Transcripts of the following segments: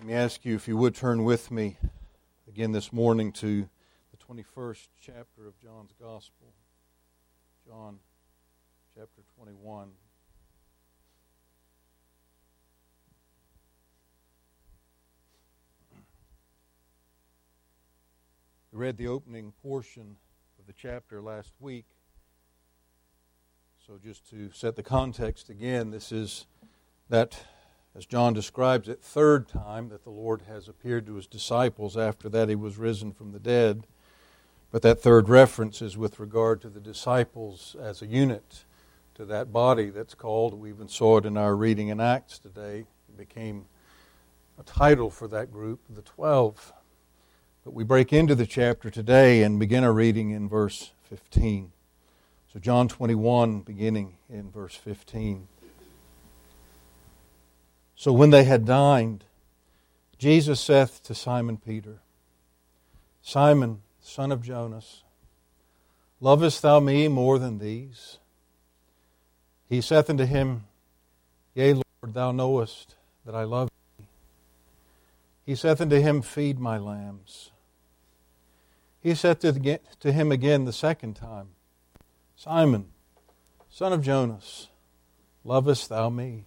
Let me ask you if you would turn with me again this morning to the 21st chapter of John's Gospel. John chapter 21. We read the opening portion of the chapter last week. So, just to set the context again, this is that as John describes it, third time that the Lord has appeared to his disciples after that he was risen from the dead. But that third reference is with regard to the disciples as a unit, to that body that's called, we even saw it in our reading in Acts today, it became a title for that group, the Twelve. But we break into the chapter today and begin our reading in verse 15. So, John 21, beginning in verse 15. So when they had dined, Jesus saith to Simon Peter, Simon, son of Jonas, lovest thou me more than these? He saith unto him, Yea, Lord, thou knowest that I love thee. He saith unto him, Feed my lambs. He saith to him again the second time, Simon, son of Jonas, lovest thou me?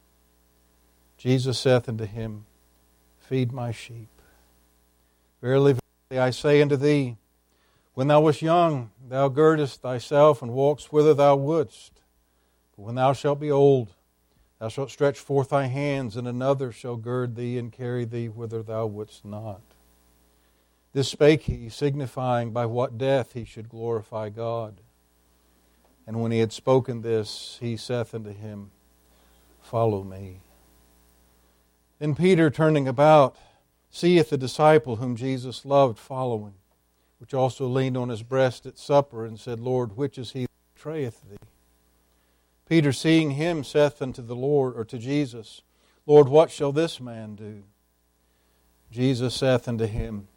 Jesus saith unto him, Feed my sheep. Verily, verily, I say unto thee, when thou wast young, thou girdest thyself and walkest whither thou wouldst. But when thou shalt be old, thou shalt stretch forth thy hands, and another shall gird thee and carry thee whither thou wouldst not. This spake he, signifying by what death he should glorify God. And when he had spoken this, he saith unto him, Follow me. Then Peter, turning about, seeth the disciple whom Jesus loved following, which also leaned on his breast at supper, and said, Lord, which is he that betrayeth thee? Peter, seeing him, saith unto the Lord, or to Jesus, Lord, what shall this man do? Jesus saith unto him,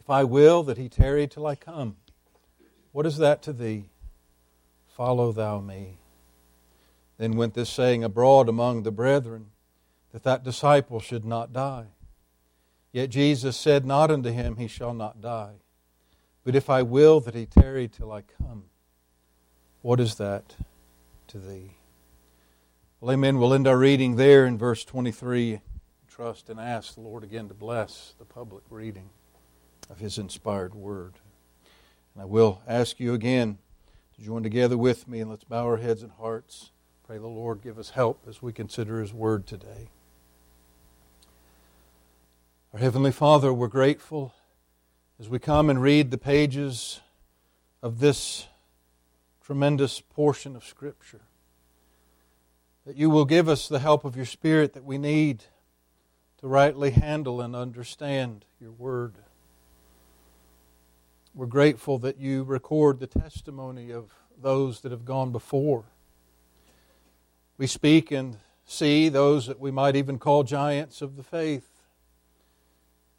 If I will that he tarry till I come, what is that to thee? Follow thou me. Then went this saying abroad among the brethren that that disciple should not die. Yet Jesus said not unto him, He shall not die. But if I will that he tarry till I come, what is that to thee? Well, amen. We'll end our reading there in verse 23. Trust and ask the Lord again to bless the public reading of his inspired word. And I will ask you again to join together with me and let's bow our heads and hearts. Pray the Lord give us help as we consider his word today. Our Heavenly Father, we're grateful as we come and read the pages of this tremendous portion of Scripture that you will give us the help of your Spirit that we need to rightly handle and understand your Word. We're grateful that you record the testimony of those that have gone before. We speak and see those that we might even call giants of the faith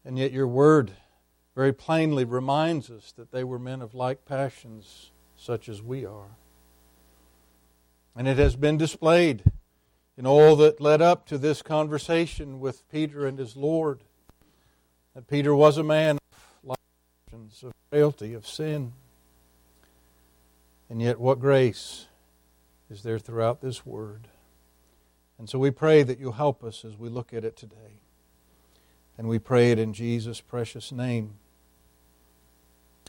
and yet your word very plainly reminds us that they were men of like passions, such as we are. And it has been displayed in all that led up to this conversation with Peter and his Lord that Peter was a man of like passions, of frailty, of sin. And yet, what grace is there throughout this word? And so we pray that you'll help us as we look at it today. And we pray it in Jesus' precious name.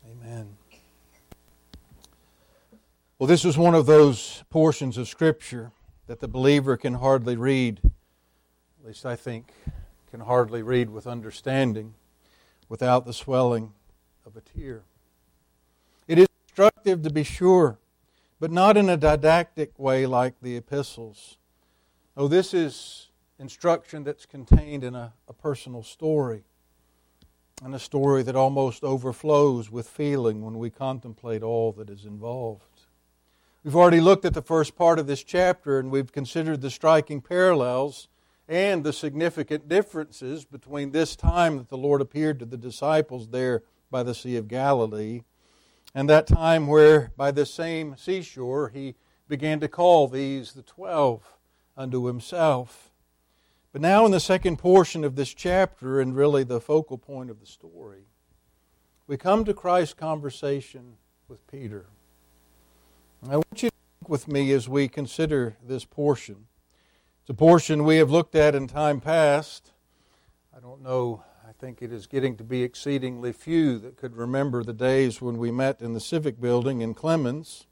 Amen. Well, this is one of those portions of Scripture that the believer can hardly read, at least I think, can hardly read with understanding without the swelling of a tear. It is instructive to be sure, but not in a didactic way like the epistles. Oh, this is instruction that's contained in a, a personal story, and a story that almost overflows with feeling when we contemplate all that is involved. We've already looked at the first part of this chapter, and we've considered the striking parallels and the significant differences between this time that the Lord appeared to the disciples there by the Sea of Galilee and that time where by the same seashore he began to call these the twelve unto himself. But now, in the second portion of this chapter, and really the focal point of the story, we come to Christ's conversation with Peter. I want you to think with me as we consider this portion. It's a portion we have looked at in time past. I don't know, I think it is getting to be exceedingly few that could remember the days when we met in the Civic Building in Clemens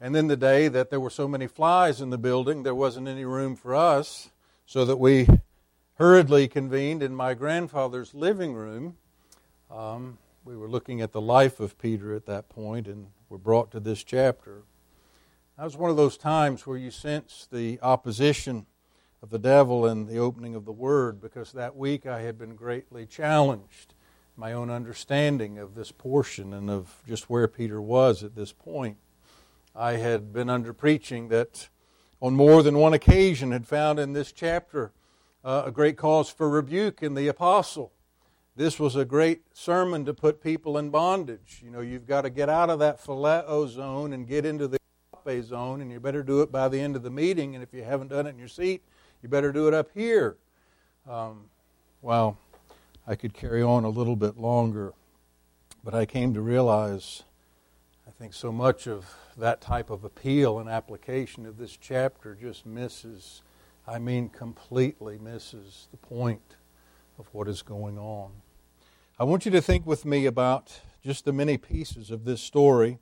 and then the day that there were so many flies in the building, there wasn't any room for us, so that we hurriedly convened in my grandfather's living room. Um, we were looking at the life of Peter at that point and were brought to this chapter. That was one of those times where you sense the opposition of the devil in the opening of the Word because that week I had been greatly challenged my own understanding of this portion and of just where Peter was at this point. I had been under preaching that on more than one occasion had found in this chapter uh, a great cause for rebuke in the apostle. This was a great sermon to put people in bondage. You know, you've got to get out of that phileo zone and get into the agape zone, and you better do it by the end of the meeting. And if you haven't done it in your seat, you better do it up here. Um, well, I could carry on a little bit longer, but I came to realize think so much of that type of appeal and application of this chapter just misses, I mean, completely misses the point of what is going on. I want you to think with me about just the many pieces of this story.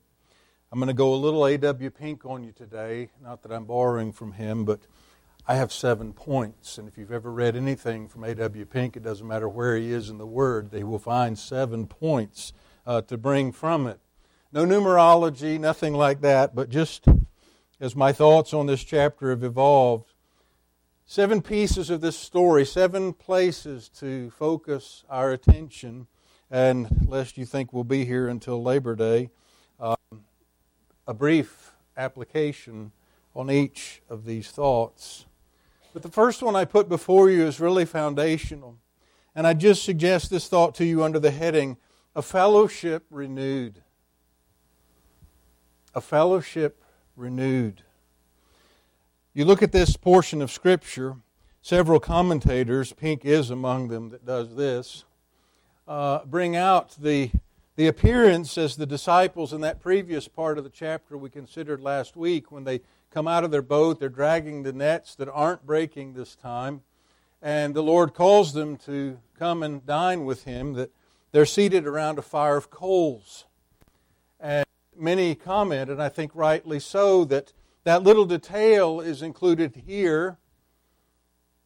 I'm going to go a little A.W. Pink on you today. Not that I'm borrowing from him, but I have seven points. And if you've ever read anything from A.W. Pink, it doesn't matter where he is in the Word, they will find seven points uh, to bring from it. No numerology, nothing like that, but just as my thoughts on this chapter have evolved, seven pieces of this story, seven places to focus our attention. And lest you think we'll be here until Labor Day, um, a brief application on each of these thoughts. But the first one I put before you is really foundational. And I just suggest this thought to you under the heading A Fellowship Renewed a fellowship renewed. You look at this portion of Scripture, several commentators, Pink is among them that does this, uh, bring out the, the appearance as the disciples in that previous part of the chapter we considered last week when they come out of their boat, they're dragging the nets that aren't breaking this time, and the Lord calls them to come and dine with Him, that they're seated around a fire of coals. And many comment, and I think rightly so, that that little detail is included here.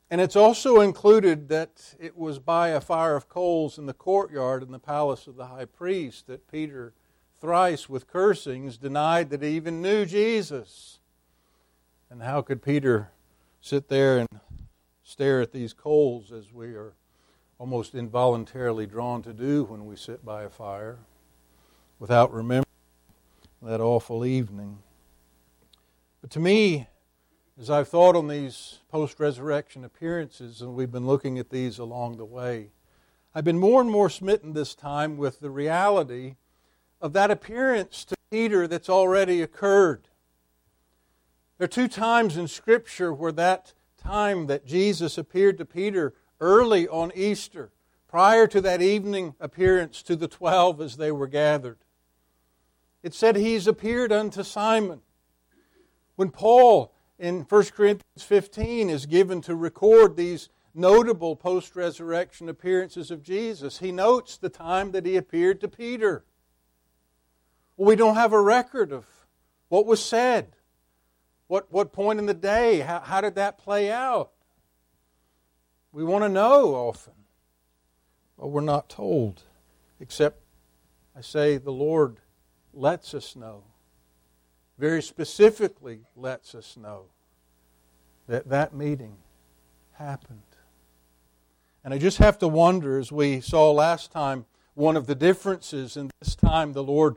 And it's also included that it was by a fire of coals in the courtyard in the palace of the high priest that Peter, thrice with cursings, denied that he even knew Jesus. And how could Peter sit there and stare at these coals as we are almost involuntarily drawn to do when we sit by a fire without remembering? That awful evening. But to me, as I've thought on these post resurrection appearances, and we've been looking at these along the way, I've been more and more smitten this time with the reality of that appearance to Peter that's already occurred. There are two times in Scripture where that time that Jesus appeared to Peter early on Easter, prior to that evening appearance to the twelve as they were gathered. It said he's appeared unto Simon. When Paul in 1 Corinthians 15 is given to record these notable post resurrection appearances of Jesus, he notes the time that he appeared to Peter. Well, we don't have a record of what was said. What, what point in the day? How, how did that play out? We want to know often. But we're not told, except I say the Lord lets us know, very specifically lets us know, that that meeting happened. And I just have to wonder, as we saw last time, one of the differences in this time the Lord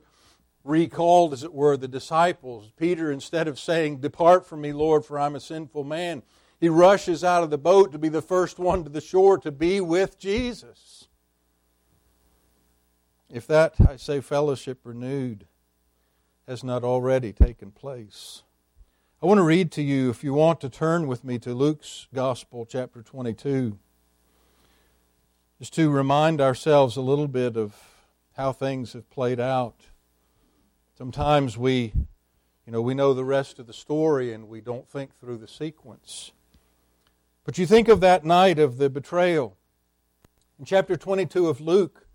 recalled, as it were, the disciples. Peter, instead of saying, Depart from me, Lord, for I'm a sinful man, he rushes out of the boat to be the first one to the shore to be with Jesus. If that, I say, fellowship renewed has not already taken place. I want to read to you, if you want to turn with me to Luke's Gospel, chapter 22, just to remind ourselves a little bit of how things have played out. Sometimes we, you know, we know the rest of the story and we don't think through the sequence. But you think of that night of the betrayal. In chapter 22 of Luke,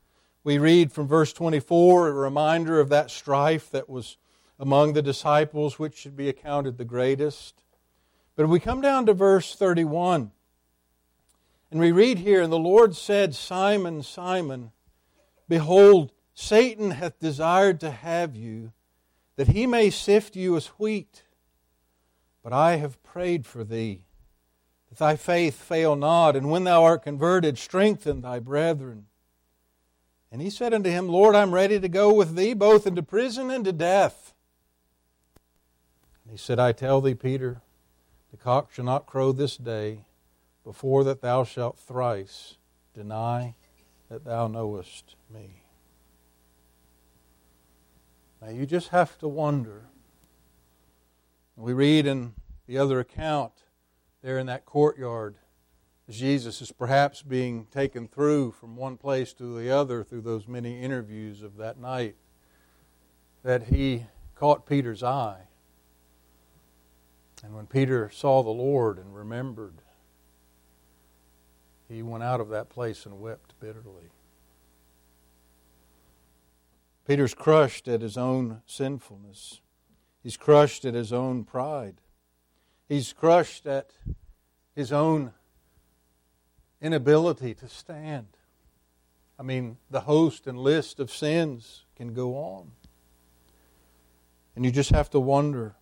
we read from verse 24 a reminder of that strife that was among the disciples, which should be accounted the greatest. But we come down to verse 31, and we read here, And the Lord said, Simon, Simon, behold, Satan hath desired to have you, that he may sift you as wheat. But I have prayed for thee, that thy faith fail not, and when thou art converted, strengthen thy brethren. And he said unto him, Lord, I'm ready to go with thee both into prison and to death. And he said, I tell thee, Peter, the cock shall not crow this day before that thou shalt thrice deny that thou knowest me. Now you just have to wonder. We read in the other account there in that courtyard Jesus is perhaps being taken through from one place to the other through those many interviews of that night, that he caught Peter's eye. And when Peter saw the Lord and remembered, he went out of that place and wept bitterly. Peter's crushed at his own sinfulness. He's crushed at his own pride. He's crushed at his own inability to stand. I mean, the host and list of sins can go on. And you just have to wonder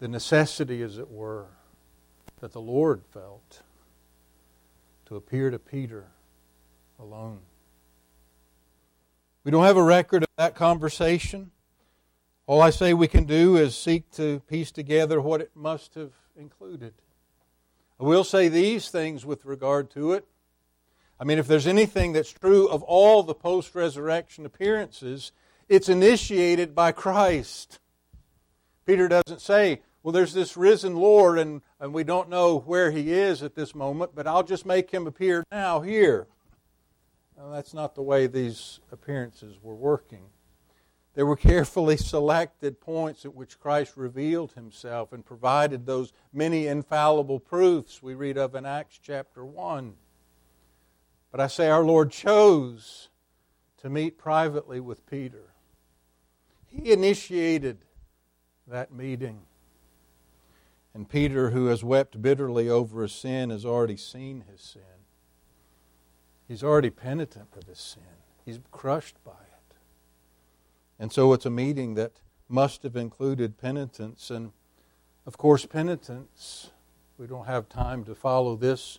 the necessity, as it were, that the Lord felt to appear to Peter alone. We don't have a record of that conversation. All I say we can do is seek to piece together what it must have included. I will say these things with regard to it. I mean, if there's anything that's true of all the post resurrection appearances, it's initiated by Christ. Peter doesn't say, well, there's this risen Lord, and, and we don't know where he is at this moment, but I'll just make him appear now here. Well, that's not the way these appearances were working. There were carefully selected points at which Christ revealed himself and provided those many infallible proofs we read of in Acts chapter 1. But I say our Lord chose to meet privately with Peter. He initiated that meeting. And Peter, who has wept bitterly over his sin, has already seen his sin. He's already penitent of his sin. He's crushed by it. And so it's a meeting that must have included penitence. And of course, penitence, we don't have time to follow this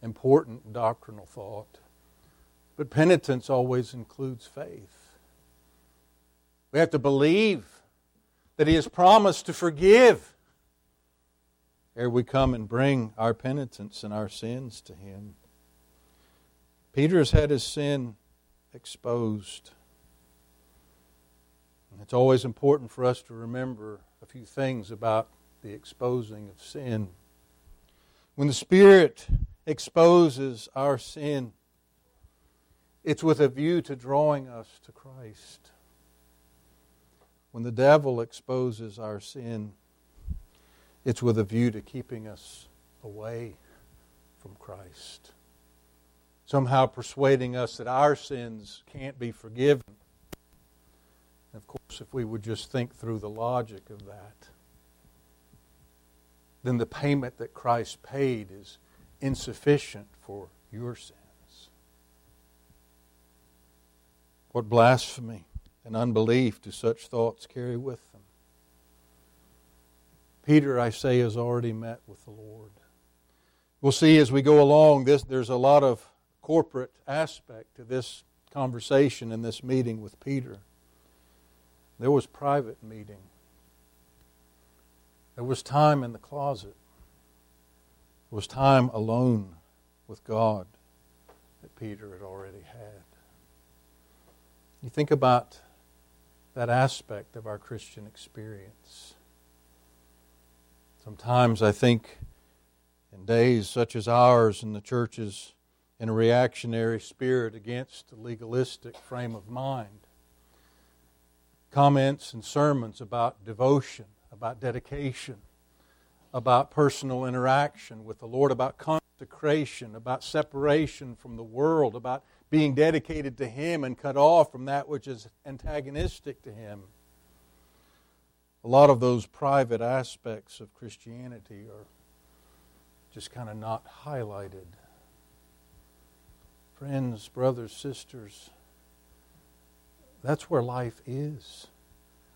important doctrinal thought. But penitence always includes faith. We have to believe that He has promised to forgive ere we come and bring our penitence and our sins to Him. Peter has had his sin exposed. It's always important for us to remember a few things about the exposing of sin. When the Spirit exposes our sin, it's with a view to drawing us to Christ. When the devil exposes our sin, it's with a view to keeping us away from Christ. Somehow persuading us that our sins can't be forgiven of course, if we would just think through the logic of that, then the payment that Christ paid is insufficient for your sins. What blasphemy and unbelief do such thoughts carry with them? Peter, I say, has already met with the Lord. We'll see as we go along, this, there's a lot of corporate aspect to this conversation and this meeting with Peter. There was private meeting. There was time in the closet. There was time alone with God that Peter had already had. You think about that aspect of our Christian experience. Sometimes I think in days such as ours in the churches in a reactionary spirit against a legalistic frame of mind. Comments and sermons about devotion, about dedication, about personal interaction with the Lord, about consecration, about separation from the world, about being dedicated to Him and cut off from that which is antagonistic to Him. A lot of those private aspects of Christianity are just kind of not highlighted. Friends, brothers, sisters, that's where life is.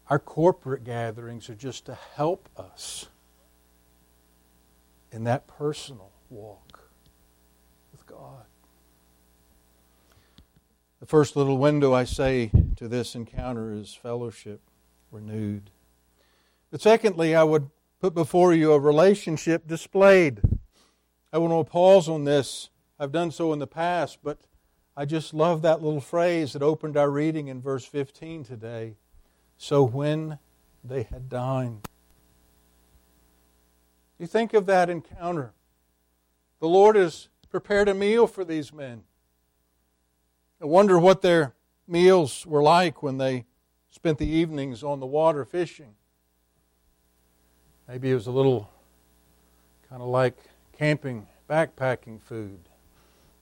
Our corporate gatherings are just to help us in that personal walk with God. The first little window I say to this encounter is fellowship renewed. But secondly, I would put before you a relationship displayed. I want to pause on this. I've done so in the past, but I just love that little phrase that opened our reading in verse 15 today. So when they had dined. You think of that encounter. The Lord has prepared a meal for these men. I wonder what their meals were like when they spent the evenings on the water fishing. Maybe it was a little kind of like camping, backpacking food.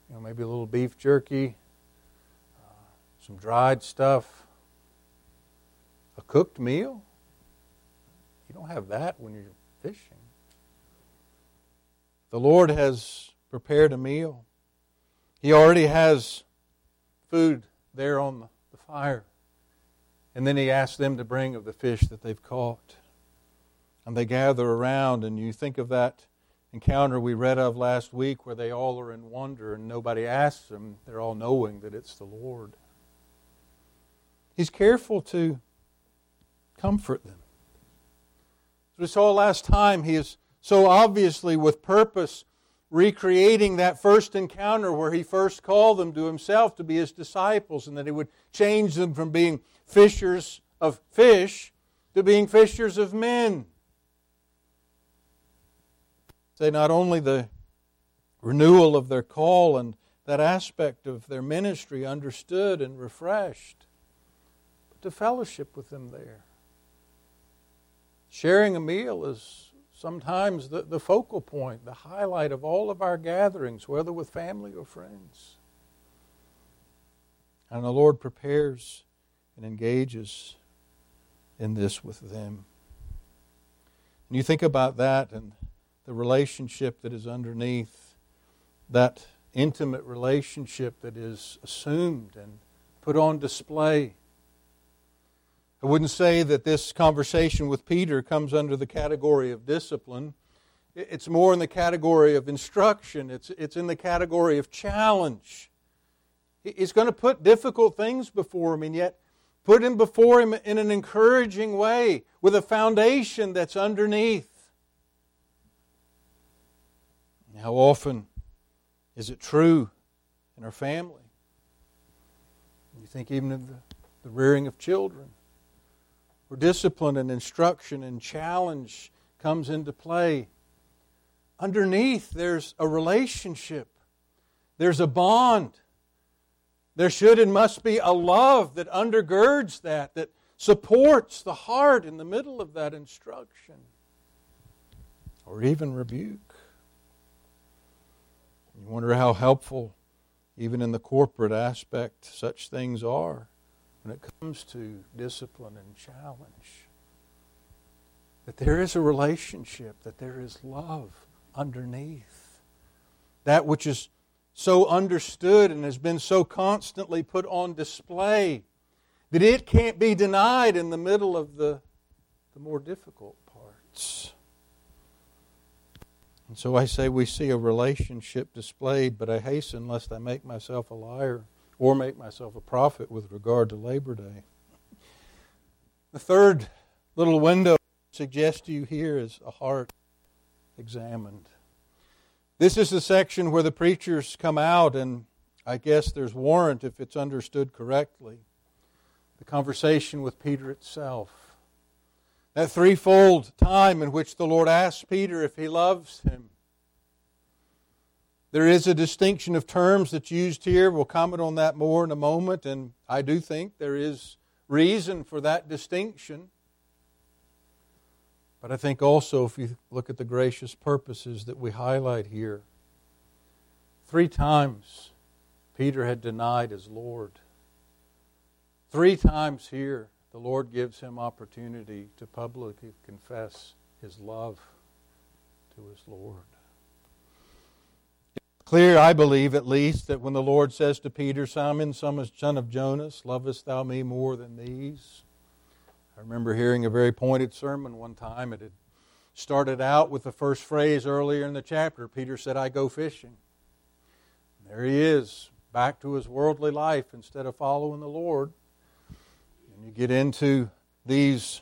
You know, maybe a little beef jerky, uh, some dried stuff, a cooked meal. You don't have that when you're fishing. The Lord has prepared a meal. He already has food there on the, fire. And then he asks them to bring of the fish that they've caught. And they gather around, and you think of that encounter we read of last week where they all are in wonder and nobody asks them. They're all knowing that it's the Lord. He's careful to comfort them. As we saw last time, he is so obviously with purpose recreating that first encounter where he first called them to himself to be his disciples and that he would change them from being fishers of fish to being fishers of men. Say, not only the renewal of their call and that aspect of their ministry understood and refreshed, but to fellowship with them there. Sharing a meal is sometimes the, the focal point, the highlight of all of our gatherings, whether with family or friends. And the Lord prepares and engages in this with them. And you think about that and the relationship that is underneath, that intimate relationship that is assumed and put on display. I wouldn't say that this conversation with Peter comes under the category of discipline. It's more in the category of instruction, it's, it's in the category of challenge. He's going to put difficult things before him, and yet put him before him in an encouraging way with a foundation that's underneath. How often is it true in our family? You think even of the, the rearing of children, where discipline and instruction and challenge comes into play. Underneath, there's a relationship, there's a bond. There should and must be a love that undergirds that, that supports the heart in the middle of that instruction or even rebuke. You wonder how helpful, even in the corporate aspect, such things are when it comes to discipline and challenge. That there is a relationship, that there is love underneath. That which is so understood and has been so constantly put on display that it can't be denied in the middle of the, the more difficult parts. And so I say we see a relationship displayed, but I hasten lest I make myself a liar or make myself a prophet with regard to Labor Day. The third little window I suggest to you here is a heart examined. This is the section where the preachers come out, and I guess there's warrant if it's understood correctly. The conversation with Peter itself that threefold time in which the Lord asks Peter if he loves him. There is a distinction of terms that's used here. We'll comment on that more in a moment, and I do think there is reason for that distinction. But I think also, if you look at the gracious purposes that we highlight here, three times Peter had denied his Lord. Three times here the Lord gives him opportunity to publicly confess his love to his Lord. It's clear, I believe at least, that when the Lord says to Peter, Simon, son of Jonas, lovest thou me more than these? I remember hearing a very pointed sermon one time. It had started out with the first phrase earlier in the chapter. Peter said, I go fishing. And there he is, back to his worldly life instead of following the Lord. And you get into these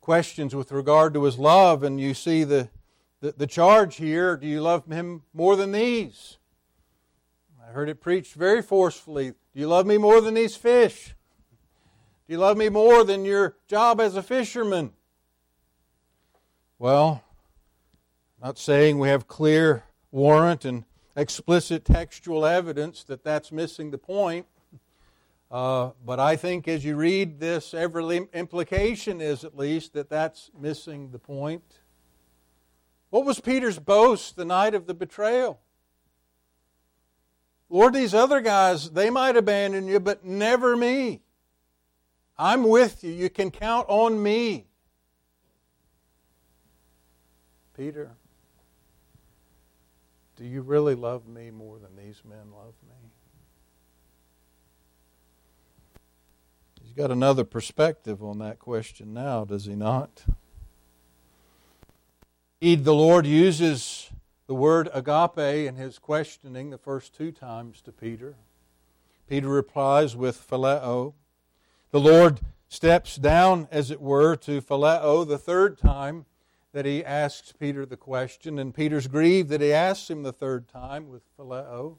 questions with regard to his love, and you see the, the, the, charge here do you love him more than these? I heard it preached very forcefully. Do you love me more than these fish? Do you love me more than your job as a fisherman? Well, not saying we have clear warrant and explicit textual evidence that that's missing the point. Uh, but I think as you read this, every implication is at least that that's missing the point. What was Peter's boast the night of the betrayal? Lord, these other guys, they might abandon you, but never me. I'm with you. You can count on me. Peter, do you really love me more than these men love me? Got another perspective on that question now, does he not? Indeed, the Lord uses the word agape in his questioning the first two times to Peter. Peter replies with phileo. The Lord steps down, as it were, to phileo the third time that he asks Peter the question, and Peter's grieved that he asks him the third time with phileo.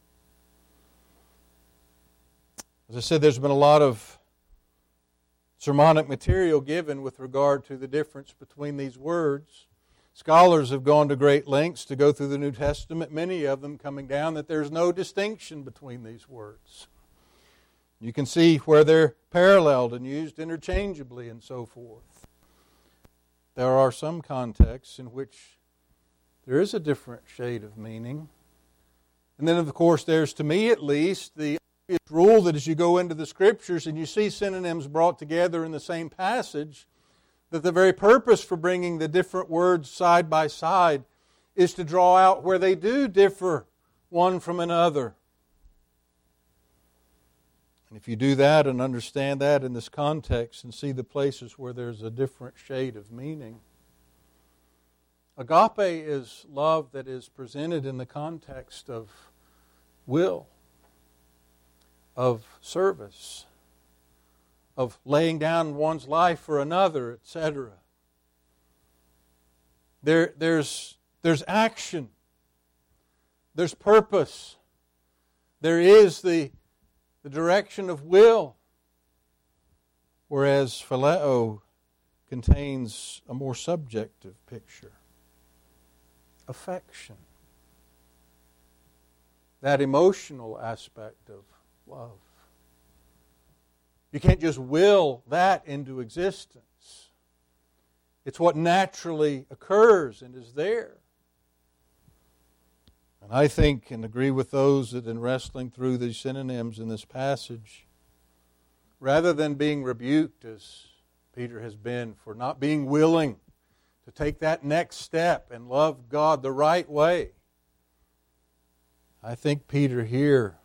As I said, there's been a lot of sermonic material given with regard to the difference between these words. Scholars have gone to great lengths to go through the New Testament, many of them coming down that there's no distinction between these words. You can see where they're paralleled and used interchangeably and so forth. There are some contexts in which there is a different shade of meaning. And then, of course, there's, to me at least, the rule that as you go into the scriptures and you see synonyms brought together in the same passage, that the very purpose for bringing the different words side by side is to draw out where they do differ one from another. And if you do that and understand that in this context and see the places where there's a different shade of meaning, agape is love that is presented in the context of will of service, of laying down one's life for another, etc. There, there's, there's action, there's purpose, there is the, the direction of will, whereas phileo contains a more subjective picture. Affection, that emotional aspect of love. You can't just will that into existence. It's what naturally occurs and is there. And I think and agree with those that in wrestling through these synonyms in this passage, rather than being rebuked as Peter has been for not being willing to take that next step and love God the right way, I think Peter here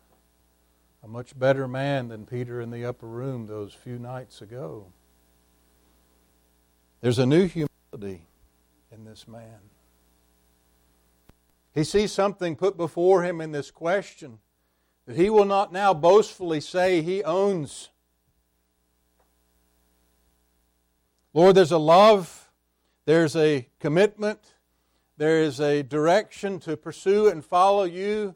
a much better man than Peter in the upper room those few nights ago. There's a new humility in this man. He sees something put before him in this question that he will not now boastfully say he owns. Lord, there's a love, there's a commitment, there is a direction to pursue and follow you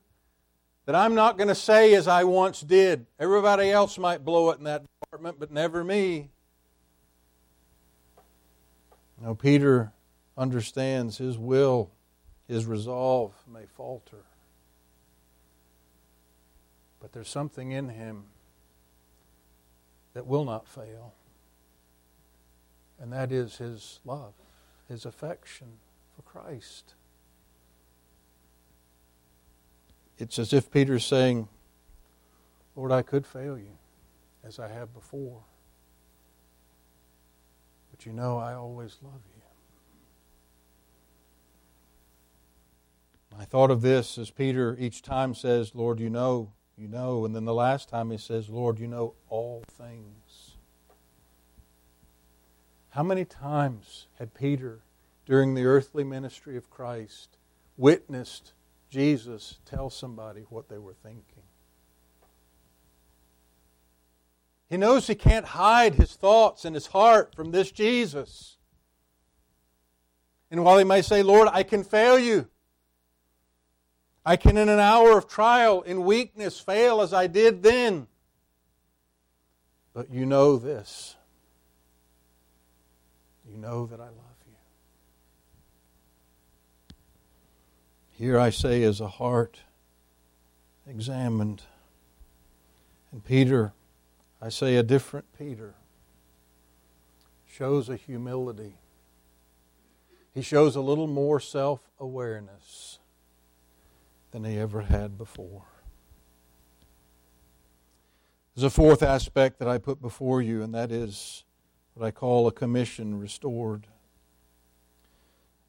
that I'm not going to say as I once did. Everybody else might blow it in that department, but never me. Now, Peter understands his will, his resolve may falter. But there's something in him that will not fail, and that is his love, his affection for Christ. It's as if Peter's saying, Lord, I could fail you as I have before. But you know I always love you. I thought of this as Peter each time says, Lord, you know, you know. And then the last time he says, Lord, you know all things. How many times had Peter, during the earthly ministry of Christ, witnessed Jesus tell somebody what they were thinking? He knows he can't hide his thoughts and his heart from this Jesus. And while he may say, Lord, I can fail you, I can, in an hour of trial, in weakness, fail as I did then. But you know this. You know that I love you. Here I say, as a heart examined. And Peter I say a different Peter shows a humility. He shows a little more self awareness than he ever had before. There's a fourth aspect that I put before you, and that is what I call a commission restored.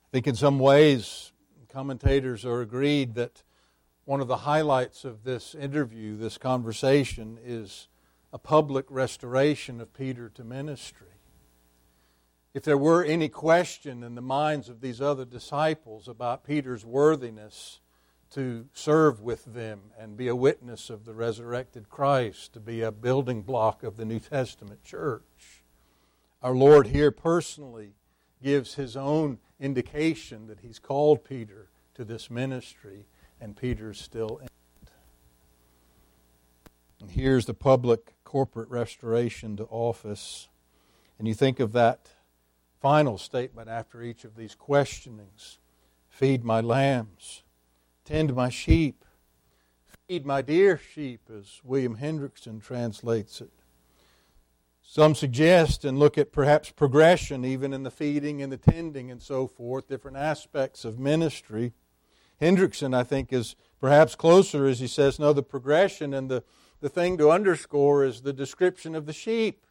I think in some ways, commentators are agreed that one of the highlights of this interview, this conversation, is a public restoration of Peter to ministry. If there were any question in the minds of these other disciples about Peter's worthiness to serve with them and be a witness of the resurrected Christ, to be a building block of the New Testament church, our Lord here personally gives his own indication that he's called Peter to this ministry, and Peter's still in it. And here's the public corporate restoration to office. And you think of that final statement after each of these questionings feed my lambs, tend my sheep, feed my dear sheep, as William Hendriksen translates it. Some suggest and look at perhaps progression, even in the feeding and the tending and so forth, different aspects of ministry. Hendriksen, I think, is perhaps closer as he says, no, the progression and the the thing to underscore is the description of the sheep.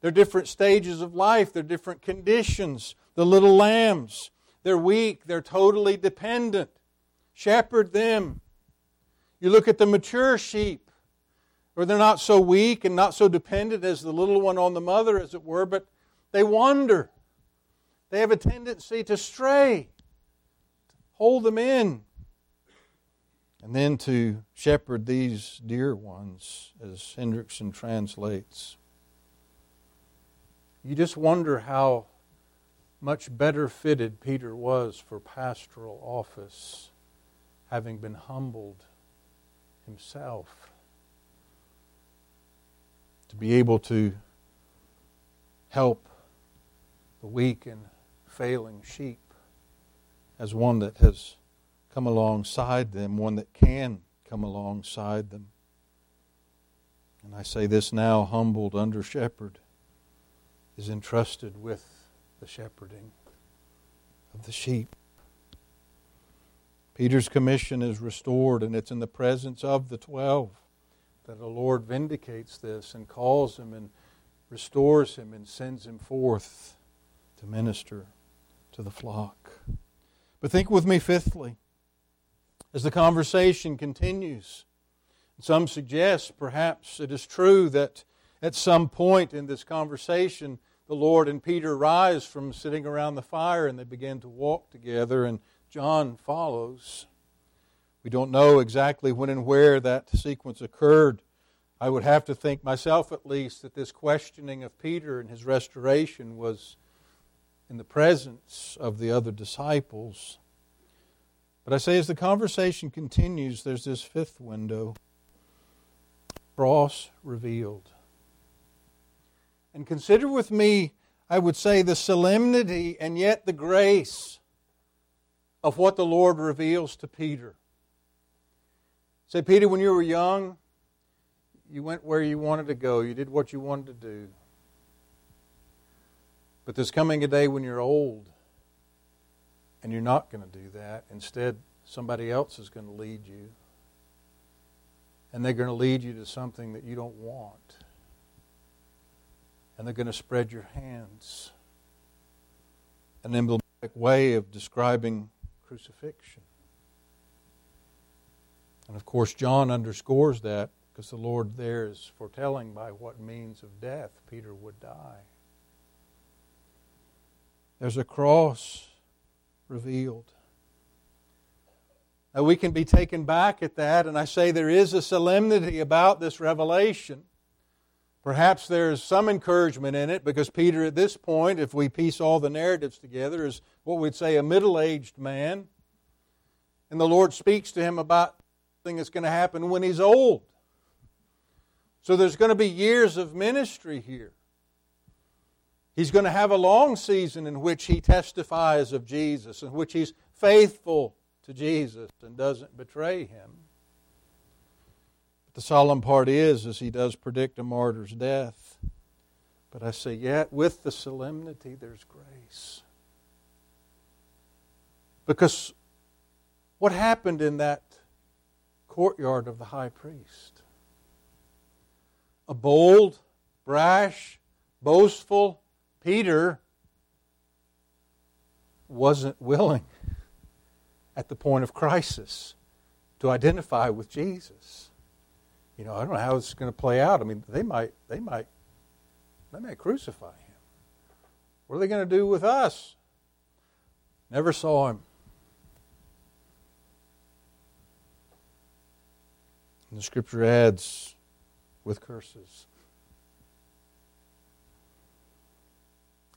They're different stages of life, they're different conditions. The little lambs, they're weak, they're totally dependent. Shepherd them. You look at the mature sheep, or they're not so weak and not so dependent as the little one on the mother, as it were, but they wander. They have a tendency to stray. Hold them in and then to shepherd these dear ones, as Hendriksen translates. You just wonder how much better fitted Peter was for pastoral office, having been humbled himself. To be able to help the weak and failing sheep as one that has come alongside them, one that can come alongside them. And I say this now humbled under shepherd is entrusted with the shepherding of the sheep. Peter's commission is restored, and it's in the presence of the twelve that the Lord vindicates this and calls him and restores him and sends him forth to minister to the flock. But think with me, fifthly, as the conversation continues. Some suggest perhaps it is true that at some point in this conversation, the Lord and Peter rise from sitting around the fire and they begin to walk together, and John follows. We don't know exactly when and where that sequence occurred. I would have to think, myself at least, that this questioning of Peter and his restoration was in the presence of the other disciples. But I say, as the conversation continues, there's this fifth window cross revealed. And consider with me, I would say, the solemnity and yet the grace of what the Lord reveals to Peter. Say, Peter, when you were young, you went where you wanted to go, you did what you wanted to do. But there's coming a day when you're old and you're not going to do that. Instead, somebody else is going to lead you. And they're going to lead you to something that you don't want. And they're going to spread your hands. An emblematic way of describing crucifixion. And of course, John underscores that because the Lord there is foretelling by what means of death Peter would die. There's a cross revealed. Now we can be taken back at that, and I say there is a solemnity about this revelation. Perhaps there's some encouragement in it because Peter, at this point, if we piece all the narratives together, is what we'd say a middle aged man. And the Lord speaks to him about something that's going to happen when he's old. So there's going to be years of ministry here. He's going to have a long season in which he testifies of Jesus, in which he's faithful to Jesus and doesn't betray him. But the solemn part is, as he does predict a martyr's death. But I say, yet with the solemnity, there's grace. Because what happened in that courtyard of the high priest? a bold, brash, boastful Peter wasn't willing at the point of crisis to identify with Jesus. You know, I don't know how it's going to play out. I mean, they might, they might, they might crucify him. What are they going to do with us? Never saw him. And the scripture adds, with curses.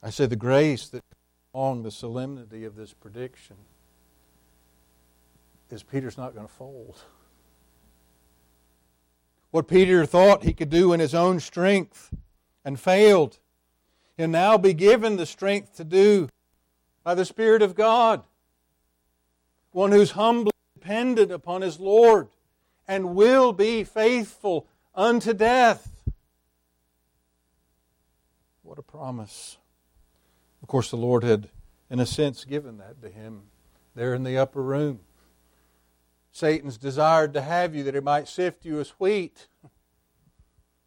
I say the grace that along the solemnity of this prediction is Peter's not going to fold. What Peter thought he could do in his own strength and failed, he'll now be given the strength to do by the Spirit of God. One who's humbly dependent upon his Lord and will be faithful unto death. What a promise. Of course, the Lord had, in a sense, given that to him there in the upper room. Satan's desired to have you that he might sift you as wheat.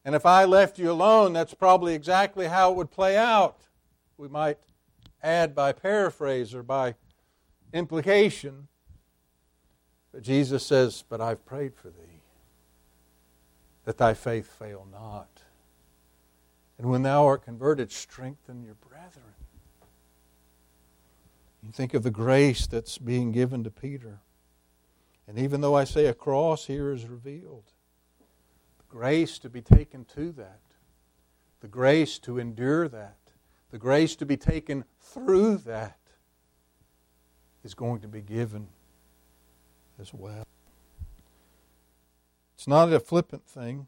And if I left you alone, that's probably exactly how it would play out. We might add by paraphrase or by implication. But Jesus says, But I've prayed for thee that thy faith fail not. And when thou art converted, strengthen your brethren. You think of the grace that's being given to Peter. And even though I say a cross here is revealed, the grace to be taken to that, the grace to endure that, the grace to be taken through that is going to be given as well. It's not a flippant thing.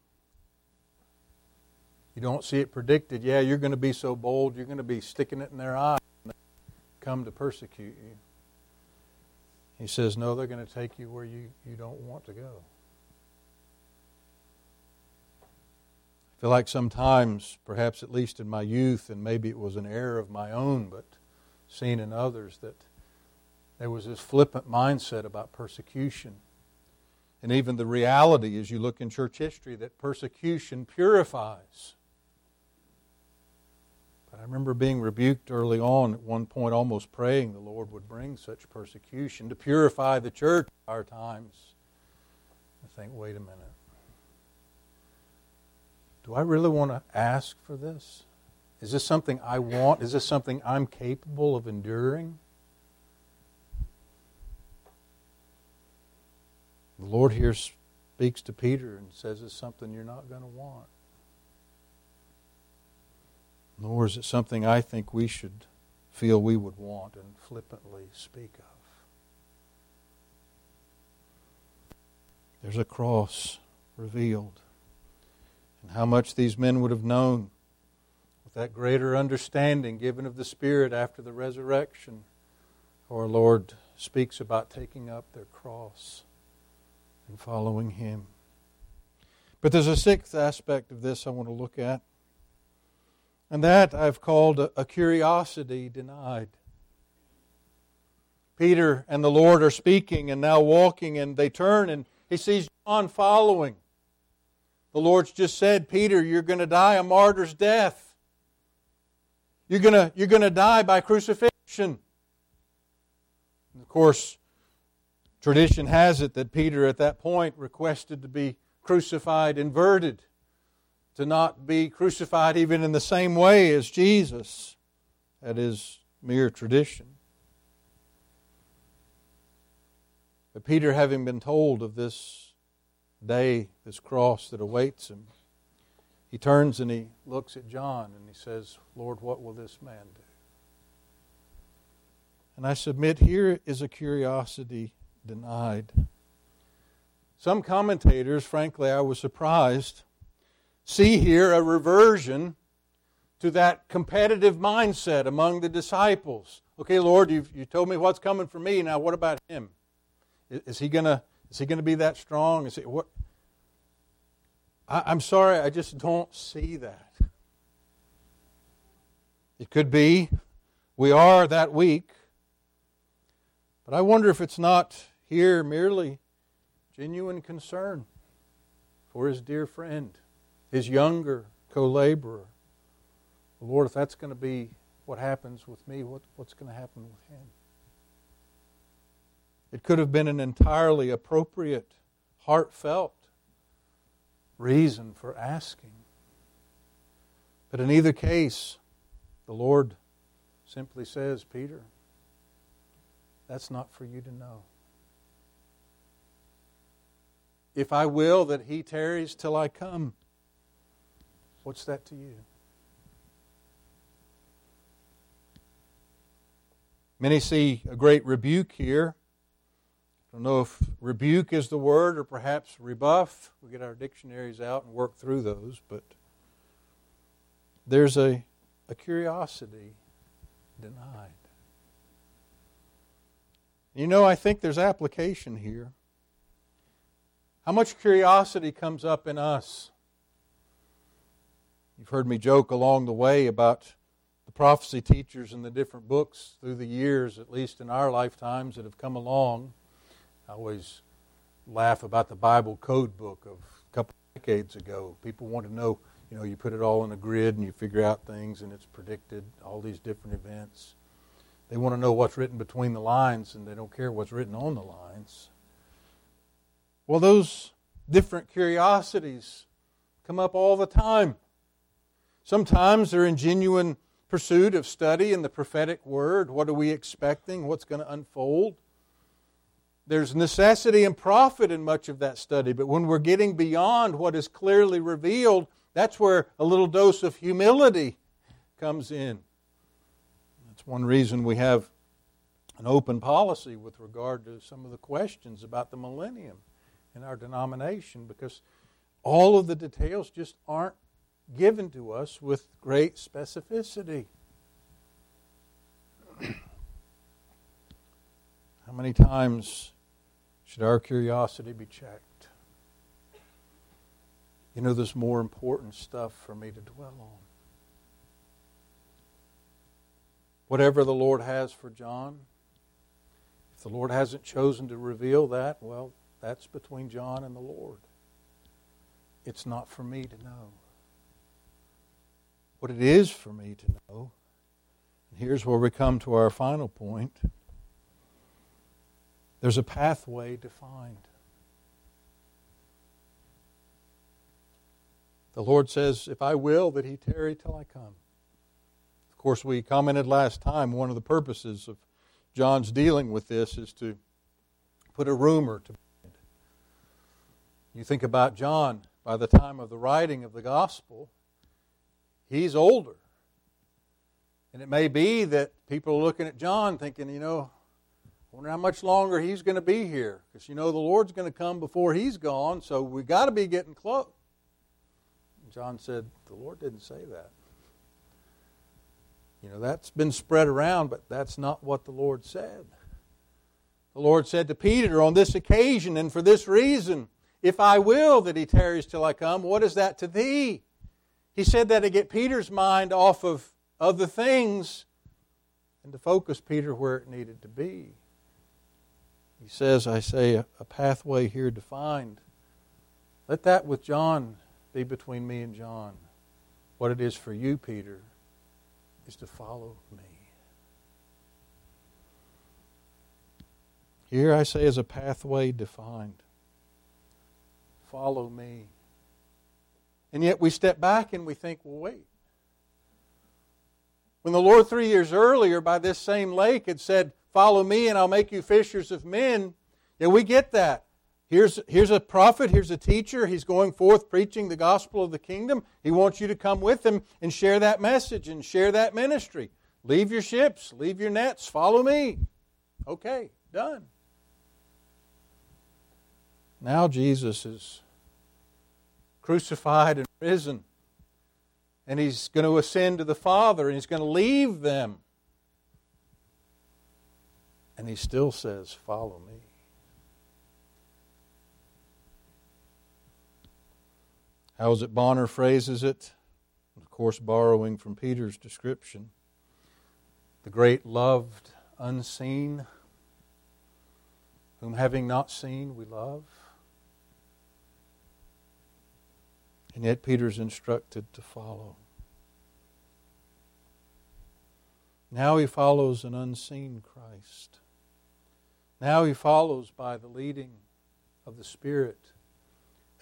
You don't see it predicted. Yeah, you're going to be so bold, you're going to be sticking it in their eye come to persecute you. He says, No, they're going to take you where you, you don't want to go. I feel like sometimes, perhaps at least in my youth, and maybe it was an error of my own, but seen in others, that there was this flippant mindset about persecution and even the reality as you look in church history that persecution purifies. But I remember being rebuked early on at one point, almost praying the Lord would bring such persecution to purify the church our times. I think, wait a minute. Do I really want to ask for this? Is this something I want? Is this something I'm capable of enduring? The Lord here speaks to Peter and says it's something you're not going to want. Nor is it something I think we should feel we would want and flippantly speak of. There's a cross revealed. And how much these men would have known with that greater understanding given of the Spirit after the resurrection. Our Lord speaks about taking up their cross and following Him. But there's a sixth aspect of this I want to look at. And that I've called a, curiosity denied. Peter and the Lord are speaking and now walking, and they turn and he sees John following. The Lord's just said, Peter, you're going to die a martyr's death. You're going to, you're going to die by crucifixion. And of course, tradition has it that Peter at that point requested to be crucified inverted to not be crucified even in the same way as Jesus. That is mere tradition. But Peter, having been told of this day, this cross that awaits him, he turns and he looks at John and he says, Lord, what will this man do? And I submit here is a curiosity denied. Some commentators, frankly, I was surprised see here a reversion to that competitive mindset among the disciples. Okay, Lord, you've you told me what's coming for me. Now, what about him? Is, is he gonna is he gonna be that strong? Is he what? I, I'm sorry, I just don't see that. It could be we are that weak, but I wonder if it's not here merely genuine concern for his dear friend his younger co laborer. Lord, if that's going to be what happens with me, what, what's going to happen with him? It could have been an entirely appropriate, heartfelt reason for asking. But in either case, the Lord simply says, Peter, that's not for you to know. If I will that he tarries till I come, What's that to you? Many see a great rebuke here. I don't know if rebuke is the word or perhaps rebuff. We get our dictionaries out and work through those, but there's a, a curiosity denied. You know, I think there's application here. How much curiosity comes up in us You've heard me joke along the way about the prophecy teachers and the different books through the years, at least in our lifetimes, that have come along. I always laugh about the Bible code book of a couple of decades ago. People want to know, you know, you put it all in a grid and you figure out things and it's predicted, all these different events. They want to know what's written between the lines and they don't care what's written on the lines. Well, those different curiosities come up all the time. Sometimes they're in genuine pursuit of study in the prophetic word. What are we expecting? What's going to unfold? There's necessity and profit in much of that study, but when we're getting beyond what is clearly revealed, that's where a little dose of humility comes in. That's one reason we have an open policy with regard to some of the questions about the millennium in our denomination because all of the details just aren't given to us with great specificity. How many times should our curiosity be checked? You know, there's more important stuff for me to dwell on. Whatever the Lord has for John, if the Lord hasn't chosen to reveal that, well, that's between John and the Lord. It's not for me to know what it is for me to know. And here's where we come to our final point there's a pathway defined. The Lord says, If I will, that He tarry till I come. Of course, we commented last time one of the purposes of John's dealing with this is to put a rumor to. You think about John, by the time of the writing of the gospel, he's older. And it may be that people are looking at John thinking, you know, I wonder how much longer he's going to be here. Because, you know, the Lord's going to come before he's gone, so we got to be getting close. John said, the Lord didn't say that. You know, that's been spread around, but that's not what the Lord said. The Lord said to Peter on this occasion, and for this reason, if I will that he tarries till I come, what is that to thee? He said that to get Peter's mind off of other things and to focus Peter where it needed to be. He says, I say, a, a pathway here defined. Let that with John be between me and John. What it is for you, Peter, is to follow me. Here I say, is a pathway defined. Follow me. And yet we step back and we think, well, wait. When the Lord, three years earlier, by this same lake, had said, Follow me and I'll make you fishers of men, yeah, we get that. Here's, here's a prophet, here's a teacher. He's going forth preaching the gospel of the kingdom. He wants you to come with him and share that message and share that ministry. Leave your ships, leave your nets, follow me. Okay, done. Now Jesus is crucified and risen. And he's going to ascend to the Father and he's going to leave them. And he still says, Follow me. How is it Bonar phrases it? Of course, borrowing from Peter's description. The great loved unseen, whom having not seen we love. And yet Peter's instructed to follow. Now he follows an unseen Christ. Now he follows by the leading of the Spirit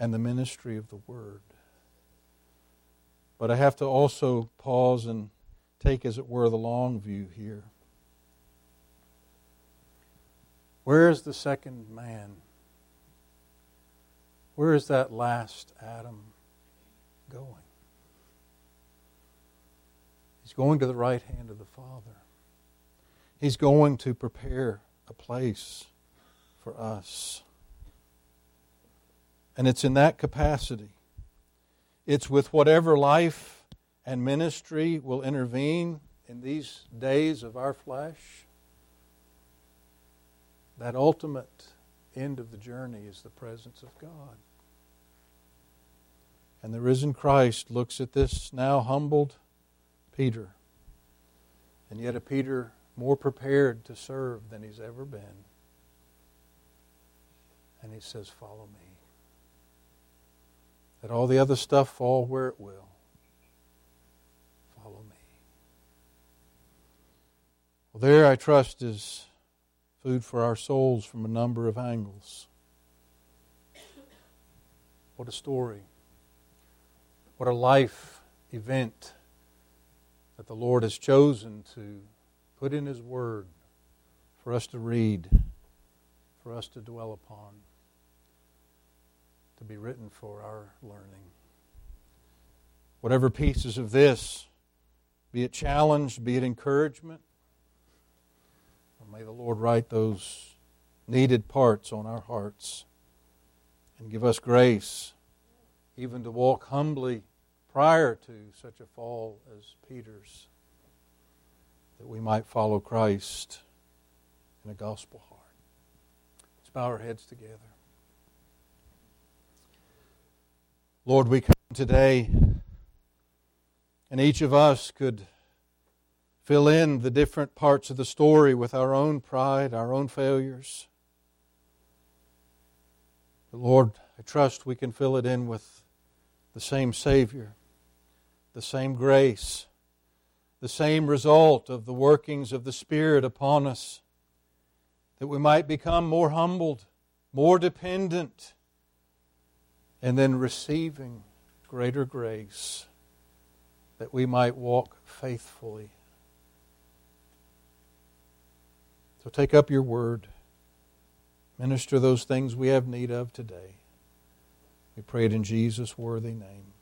and the ministry of the Word. But I have to also pause and take, as it were, the long view here. Where is the second man? Where is that last Adam? Going. He's going to the right hand of the Father. He's going to prepare a place for us. And it's in that capacity. It's with whatever life and ministry will intervene in these days of our flesh. That ultimate end of the journey is the presence of God. And the risen Christ looks at this now humbled Peter, and yet a Peter more prepared to serve than he's ever been. And he says, Follow me. Let all the other stuff fall where it will. Follow me. Well, there, I trust, is food for our souls from a number of angles. What a story. What a life event that the Lord has chosen to put in His Word for us to read, for us to dwell upon, to be written for our learning. Whatever pieces of this, be it challenge, be it encouragement, may the Lord write those needed parts on our hearts and give us grace even to walk humbly prior to such a fall as Peter's, that we might follow Christ in a gospel heart. Let's bow our heads together. Lord, we come today, and each of us could fill in the different parts of the story with our own pride, our own failures. But Lord, I trust we can fill it in with the same Savior, the same grace, the same result of the workings of the Spirit upon us, that we might become more humbled, more dependent, and then receiving greater grace, that we might walk faithfully. So take up your word, minister those things we have need of today. We pray it in Jesus' worthy name.